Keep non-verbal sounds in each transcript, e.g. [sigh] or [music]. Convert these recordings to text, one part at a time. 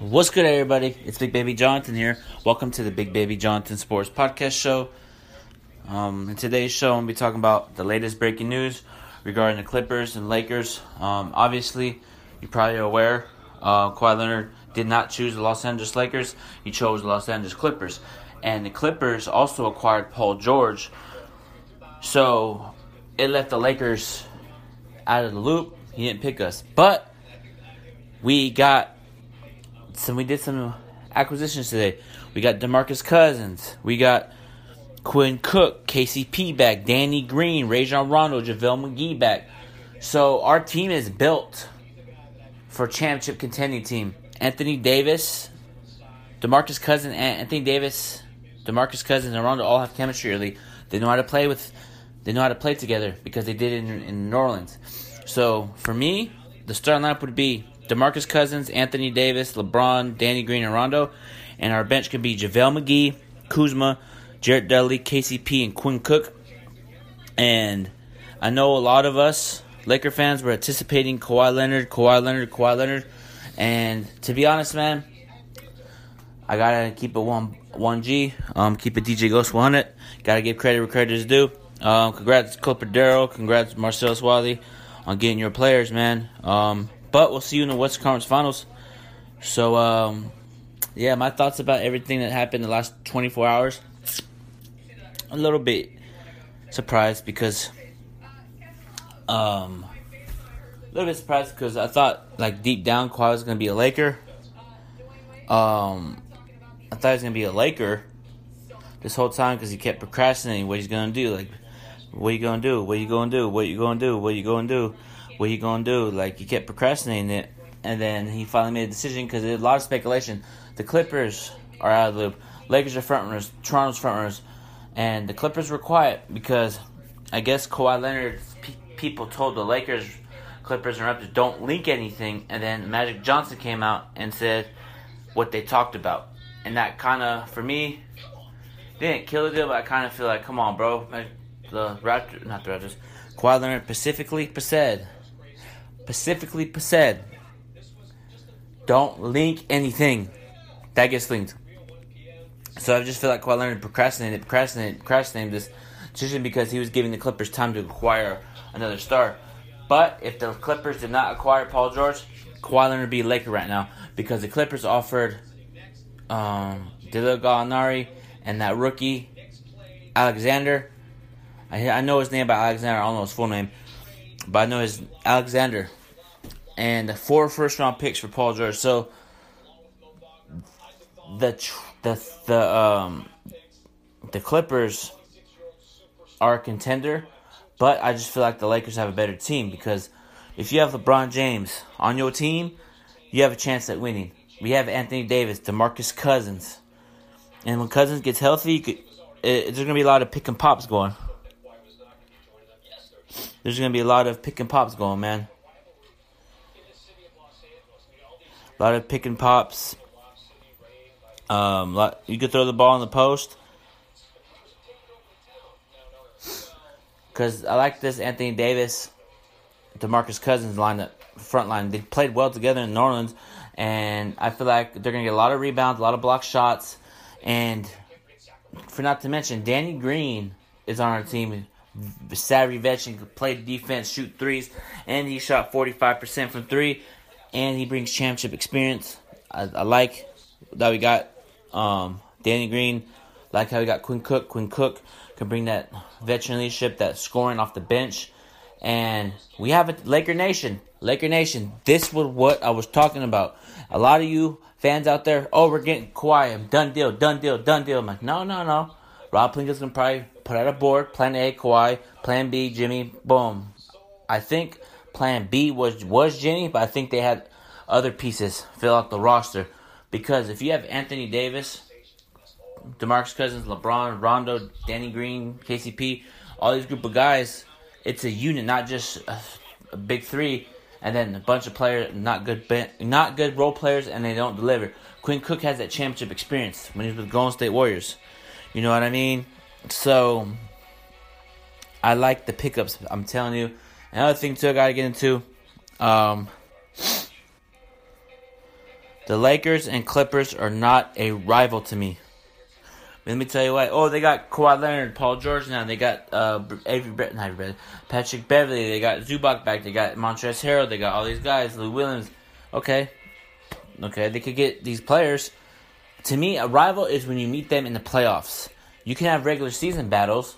What's good, everybody? It's Big Baby Jonathan here. Welcome to the Big Baby Jonathan Sports Podcast Show. Um, in today's show, I'm going to be talking about the latest breaking news regarding the Clippers and Lakers. Um, obviously, you're probably aware uh, Kawhi Leonard did not choose the Los Angeles Lakers, he chose the Los Angeles Clippers. And the Clippers also acquired Paul George. So it left the Lakers out of the loop. He didn't pick us. But we got some we did some acquisitions today. We got DeMarcus Cousins. We got Quinn Cook, KCP back, Danny Green, Rajon Rondo, JaVale McGee back. So our team is built for championship contending team. Anthony Davis, DeMarcus Cousins, and Anthony Davis, DeMarcus Cousins, and Rondo all have chemistry early. They know how to play with they know how to play together because they did it in, in New Orleans. So for me, the starting lineup would be DeMarcus Cousins, Anthony Davis, LeBron, Danny Green, and Rondo. And our bench can be JaVale McGee, Kuzma, Jared Dudley, KCP, and Quinn Cook. And I know a lot of us Laker fans were anticipating Kawhi Leonard, Kawhi Leonard, Kawhi Leonard. And to be honest, man, I gotta keep it one one G. Um, keep it DJ Ghost 100. Gotta give credit where credit is due. Um, congrats Clipper Darrell. Congrats Marcellus Wiley on getting your players, man. Um, but we'll see you in the West Conference Finals. So, um, yeah, my thoughts about everything that happened the last 24 hours. A little bit surprised because, um, a little bit surprised because I thought, like, deep down, Kawhi was to be a Laker. Um, I thought he was to be a Laker this whole time because he kept procrastinating what he's to do. Like, what you to do? What you to do? What you to do? What you to do? what you gonna do? Like he kept procrastinating it, and then he finally made a decision because there's a lot of speculation. The Clippers are out of the loop. Lakers are front runners. Toronto's front runners, and the Clippers were quiet because I guess Kawhi Leonard people told the Lakers, Clippers and Raptors don't link anything, and then Magic Johnson came out and said what they talked about, and that kind of for me didn't kill the deal, but I kind of feel like, come on, bro, the Raptors, not the Raptors, Kawhi Leonard specifically said specifically said, don't link anything that gets linked. So I just feel like Kawhi Leonard procrastinated, procrastinated, procrastinated this decision because he was giving the Clippers time to acquire another star. But if the Clippers did not acquire Paul George, Kawhi Leonard would be a Laker right now because the Clippers offered um, Dilo Gallinari and that rookie Alexander. I, I know his name by Alexander. I don't know his full name but I know his Alexander, and four first round picks for Paul George. So the the the um the Clippers are a contender, but I just feel like the Lakers have a better team because if you have LeBron James on your team, you have a chance at winning. We have Anthony Davis, DeMarcus Cousins, and when Cousins gets healthy, could, it, there's gonna be a lot of pick and pops going there's going to be a lot of pick and pops going, man. A lot of pick and pops. Um, lot, you could throw the ball in the post. Because I like this Anthony Davis, DeMarcus Cousins lineup, front line. They played well together in New Orleans, and I feel like they're going to get a lot of rebounds, a lot of block shots, and for not to mention, Danny Green is on our team savvy veteran, could play defense, shoot threes, and he shot 45% from three, and he brings championship experience. I, I like that we got um, Danny Green, like how we got Quinn Cook. Quinn Cook can bring that veteran leadership, that scoring off the bench, and we have a Laker Nation. Laker Nation, this was what I was talking about. A lot of you fans out there, oh, we're getting quiet, done deal, done deal, done deal. I'm like, no, no, no. Rob Pelinka's gonna probably put out a board. Plan A, Kawhi. Plan B, Jimmy. Boom. I think Plan B was was Jimmy, but I think they had other pieces fill out the roster because if you have Anthony Davis, DeMarcus Cousins, LeBron, Rondo, Danny Green, KCP, all these group of guys, it's a unit, not just a, a big three, and then a bunch of players not good, not good role players, and they don't deliver. Quinn Cook has that championship experience when he was with Golden State Warriors. You know what I mean? So I like the pickups. I'm telling you. Another thing too, I gotta get into. Um, The Lakers and Clippers are not a rival to me. Let me tell you why. Oh, they got Kawhi Leonard, Paul George now. They got uh, Avery, not Avery, Patrick Beverley. They got Zubac back. They got Montrezl Harrell. They got all these guys. Lou Williams. Okay, okay, they could get these players. To me, a rival is when you meet them in the playoffs. You can have regular season battles.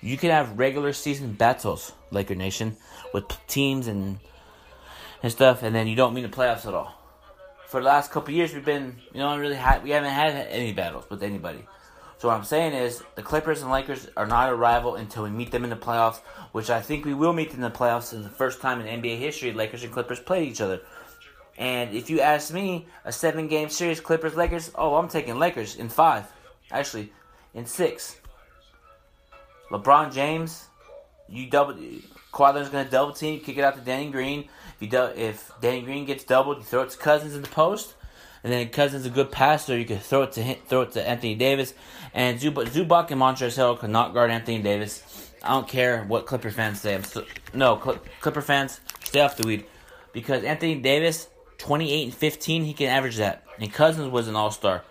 You can have regular season battles, Laker Nation, with teams and and stuff, and then you don't mean the playoffs at all for the last couple years, we've been, you know, really had, we haven't had any battles with anybody. So what I'm saying is, the Clippers and Lakers are not a rival until we meet them in the playoffs, which I think we will meet in the playoffs. Is the first time in NBA history Lakers and Clippers played each other. And if you ask me, a seven-game series, Clippers Lakers, oh, I'm taking Lakers in five, actually, in six. LeBron James, you double. Kawhi Leonard's gonna double team, kick it out to Danny Green. If you do, if Danny Green gets doubled, you throw it to Cousins in the post, and then Cousins a good passer, you can throw it to throw it to Anthony Davis, and Zub- Zubac and Montrezl Harrell cannot guard Anthony Davis. I don't care what Clipper fans say. So, no, Cl- Clipper fans, stay off the weed, because Anthony Davis, twenty eight and fifteen, he can average that, and Cousins was an all star,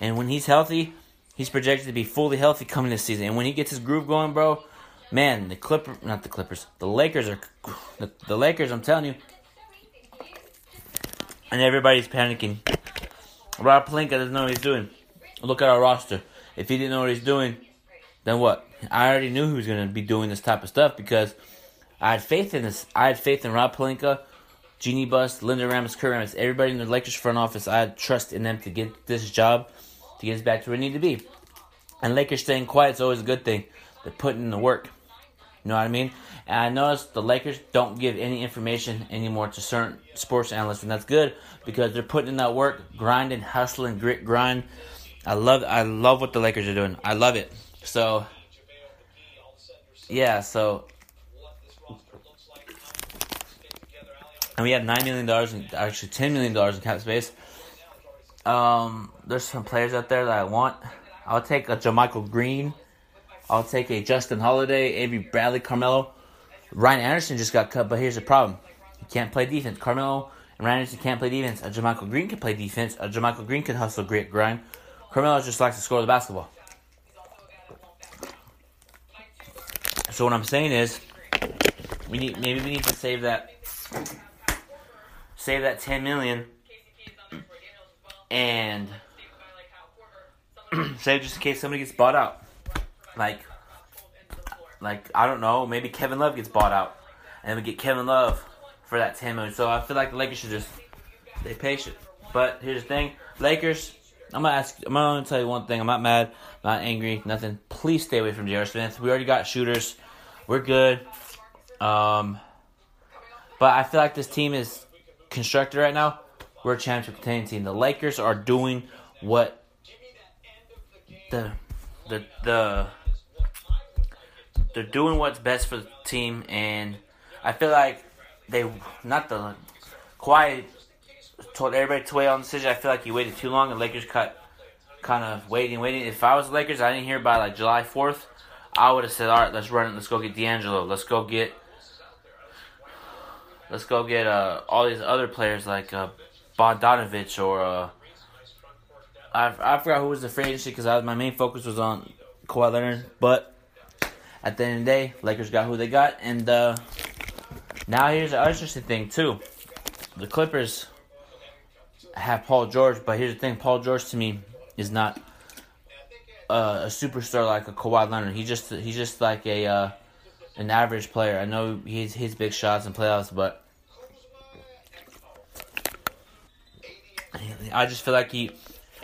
and when he's healthy, he's projected to be fully healthy coming this season, and when he gets his groove going, bro. Man, the Clipper, not the Clippers, the Lakers are, the, the Lakers. I'm telling you, and everybody's panicking. Rob Pelinka doesn't know what he's doing. Look at our roster. If he didn't know what he's doing, then what? I already knew he was going to be doing this type of stuff because I had faith in this. I had faith in Rob Pelinka, Jeanie Buss, Linda Rambis, Kurt Rambis, everybody in the Lakers front office. I had trust in them to get this job, to get us back to where we need to be. And Lakers staying quiet is always a good thing. They're putting in the work. You know what I mean? And I noticed the Lakers don't give any information anymore to certain sports analysts, and that's good because they're putting in that work, grinding, hustling, grit, grind. I love, I love what the Lakers are doing. I love it. So, yeah. So, and we have nine million dollars, and actually ten million dollars in cap space. Um, there's some players out there that I want. I'll take a JaMychal Green. I'll take a Justin Holiday, Avery Bradley, Carmelo. Ryan Anderson just got cut, but here's the problem. He can't play defense. Carmelo and Ryan Anderson can't play defense. A JaMychal Green can play defense. A JaMychal Green can hustle, grit, grind. Carmelo just likes to score the basketball. So what I'm saying is, we need maybe we need to save that, save that 10 million, and [clears throat] say just in case somebody gets bought out. Like, like I don't know, maybe Kevin Love gets bought out, and we get Kevin Love for that ten million. So I feel like the Lakers should just stay patient. But here's the thing, Lakers. I'm gonna ask. I'm gonna tell you one thing. I'm not mad, not angry, nothing. Please stay away from J.R. Smith. We already got shooters. We're good. Um, but I feel like this team is constructed right now. We're a championship contending team. The Lakers are doing what the the the they're doing what's best for the team, and I feel like they not the quiet told everybody to wait on the decision. I feel like he waited too long, and Lakers cut kind of waiting, waiting. If I was the Lakers, I didn't hear by like July fourth. I would have said, all right, let's run it. Let's go get D'Angelo. Let's go get. Let's go get uh, all these other players like uh, Bogdanovich or uh, I, I forgot who was the free agency because my main focus was on Kawhi Leonard. But at the end of the day, Lakers got who they got, and uh, now here's an interesting thing too. The Clippers have Paul George, but here's the thing: Paul George to me is not uh, a superstar like a Kawhi Leonard. He's just he's just like a uh, an average player. I know he's his big shots in playoffs, but I just feel like he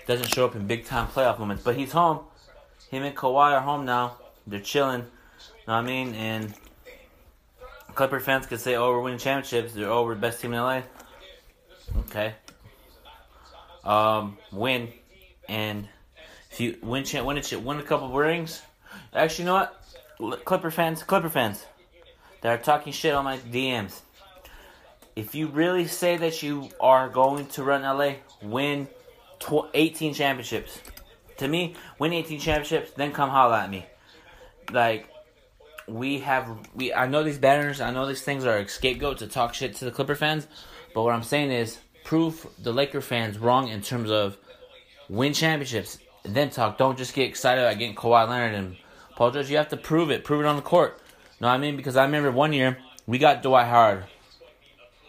doesn't show up in big time playoff moments. But he's home. Him and Kawhi are home now. They're chilling. Know what I mean? And Clipper fans could say, "Oh, we're winning championships. They're oh, we're the best team in LA." Okay. Um, win, and if you win, win a win a couple rings. Actually, you know what? Clipper fans, Clipper fans, that are talking shit on my DMs. If you really say that you are going to run LA, win tw- 18 championships. To me, win 18 championships, then come holla at me. Like, we have we I know these banners, I know these things are a scapegoat to talk shit to the Clipper fans, but what I'm saying is prove the Laker fans wrong in terms of win championships, then talk. Don't just get excited about getting Kawhi Leonard and Paul George. You have to prove it. Prove it on the court. You know what I mean? Because I remember one year we got Dwight Howard,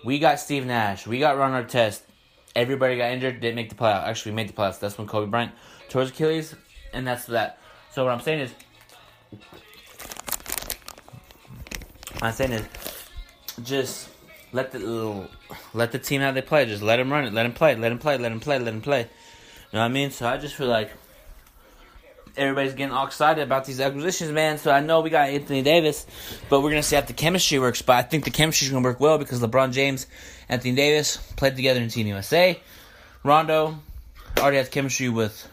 we got Steve Nash, we got Ron Artest. Everybody got injured, didn't make the playoff. Actually, we made the playoffs. That's when Kobe Bryant tore his Achilles, and that's that. So what I'm saying is, I'm saying is, just let the let the team how they play. Just let them run it. Let them play. Let them play. Let them play. Let them play. You know what I mean? So I just feel like everybody's getting all excited about these acquisitions, man. So I know we got Anthony Davis, but we're gonna see how the chemistry works. But I think the chemistry's gonna work well because LeBron James, Anthony Davis played together in Team USA. Rondo already has chemistry with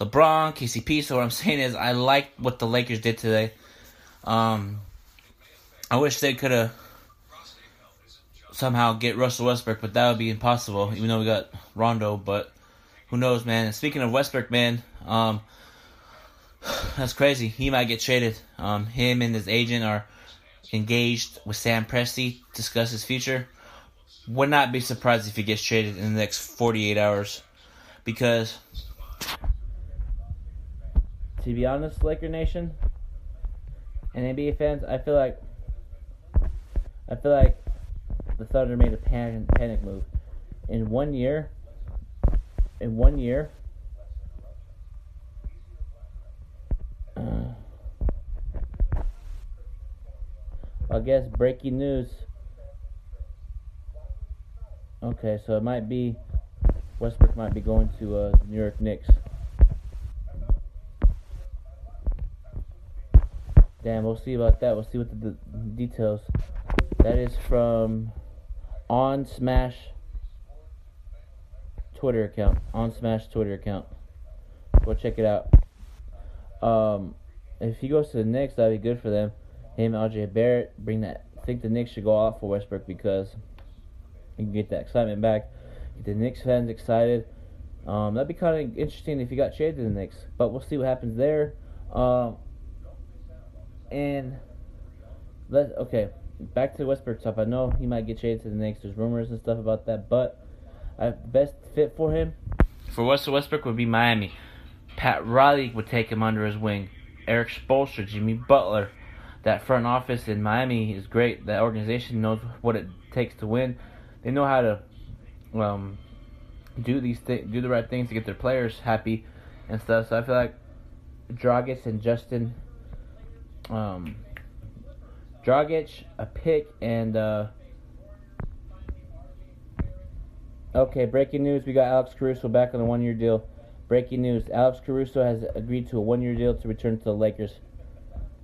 LeBron, KCP. So what I'm saying is, I like what the Lakers did today. Um, I wish they could have somehow get Russell Westbrook, but that would be impossible. Even though we got Rondo, but who knows, man? And speaking of Westbrook, man, um, [sighs] that's crazy. He might get traded. Um, him and his agent are engaged with Sam Presti discuss his future. Would not be surprised if he gets traded in the next 48 hours. Because, to be honest, Laker Nation and NBA fans, I feel like I feel like the Thunder made a panic, panic move. In one year, in one year, I guess breaking news. Okay, so it might be Westbrook might be going to uh, New York Knicks. Damn, we'll see about that. We'll see what the, the details. That is from On Smash Twitter account. On Smash Twitter account. Go check it out. Um, if he goes to the Knicks, that'd be good for them him, RJ Barrett, bring that. I think the Knicks should go off for Westbrook because you can get that excitement back. Get the Knicks fans excited. Um, that'd be kind of interesting if he got traded to the Knicks, but we'll see what happens there. Um, and let okay, back to Westbrook stuff. I know he might get traded to the Knicks. There's rumors and stuff about that, but I, best fit for him for Russell Westbrook would be Miami. Pat Riley would take him under his wing. Erik Spoelstra, Jimmy Butler, that front office in Miami is great. That organization knows what it takes to win. They know how to um, do these th- do the right things to get their players happy and stuff. So I feel like Dragic and Justin, um, Dragic, a pick, and uh, okay. Breaking news: We got Alex Caruso back on a one-year deal. Breaking news: Alex Caruso has agreed to a one-year deal to return to the Lakers.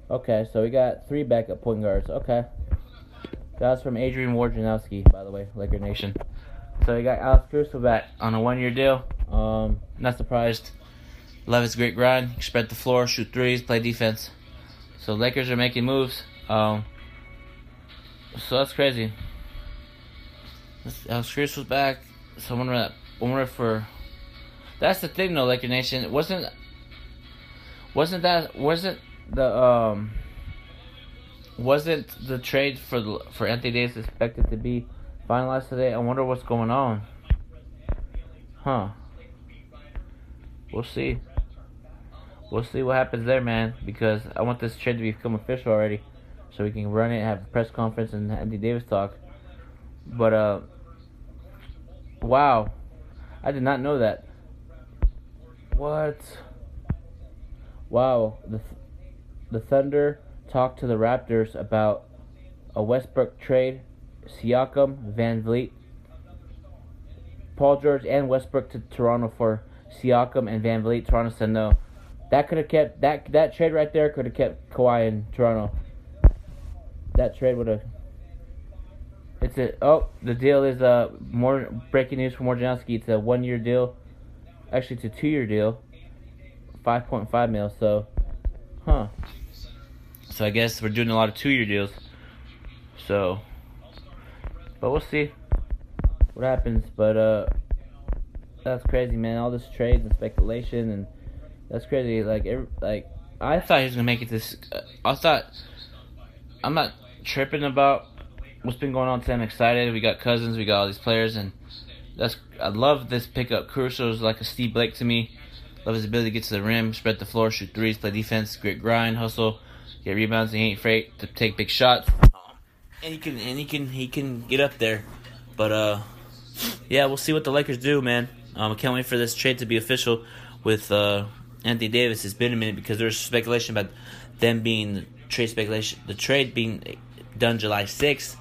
Okay, so we got three backup point guards. Okay. That's from Adrian Wojnarowski, by the way, Laker Nation. So we got Alex Caruso back on a one year deal. Um, not surprised. Love his great grind. Spread the floor, shoot threes, play defense. So Lakers are making moves. Um, so that's crazy. Alex Caruso's back. So I wonder, wonder for. That's the thing, though, Laker Nation. It wasn't. Wasn't that wasn't the um wasn't the trade for for Anthony Davis expected to be finalized today? I wonder what's going on. Huh. We'll see. We'll see what happens there, man. Because I want this trade to become official already, so we can run it, have a press conference, and Anthony Davis talk. But uh, wow, I did not know that. What? Wow, the the Thunder talked to the Raptors about a Westbrook trade, Siakam, VanVleet, Paul George, and Westbrook to Toronto for Siakam and VanVleet. Toronto said no. That could have kept that that trade right there could have kept Kawhi in Toronto. That trade would have. It's a oh the deal is uh more breaking news from Wojnarowski. It's a one year deal, actually it's a two year deal, five point five mil. So, huh. So I guess we're doing a lot of two year deals. So, but we'll see what happens. But uh, that's crazy, man. All this trades and speculation, and that's crazy. Like, every, like I thought he was gonna make it this. Uh, I thought I'm not tripping about what's been going on today. I'm excited. We got Cousins, we got all these players, and That's I love this pickup. Caruso is like a Steve Blake to me. Love his ability to get to the rim, spread the floor, shoot threes, play defense, great grind, hustle, get rebounds. He ain't afraid to take big shots. And he can and he can he can get up there. But uh, yeah, we'll see what the Lakers do, man. Um, I can't wait for this trade to be official with uh, Anthony Davis. It's been a minute because there's speculation about them being trade speculation, the trade being done July 6th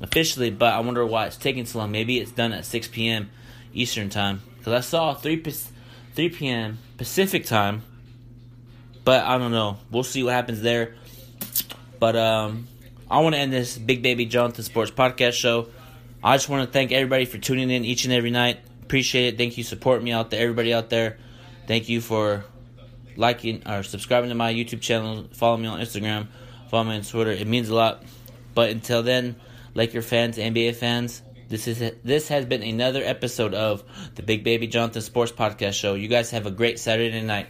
officially, but I wonder why it's taking so long. Maybe it's done at 6 p.m. Eastern time because I saw 3 3 p.m. Pacific time, but I don't know. We'll see what happens there. But um, I want to end this Big Baby Jonathan Sports Podcast show. I just want to thank everybody for tuning in each and every night. Appreciate it. Thank you, support me out there, everybody out there. Thank you for liking or subscribing to my YouTube channel. Follow me on Instagram. Follow me on Twitter. It means a lot. But until then, Laker fans, NBA fans, this is this has been another episode of the Big Baby Jonathan Sports Podcast Show. You guys have a great Saturday night.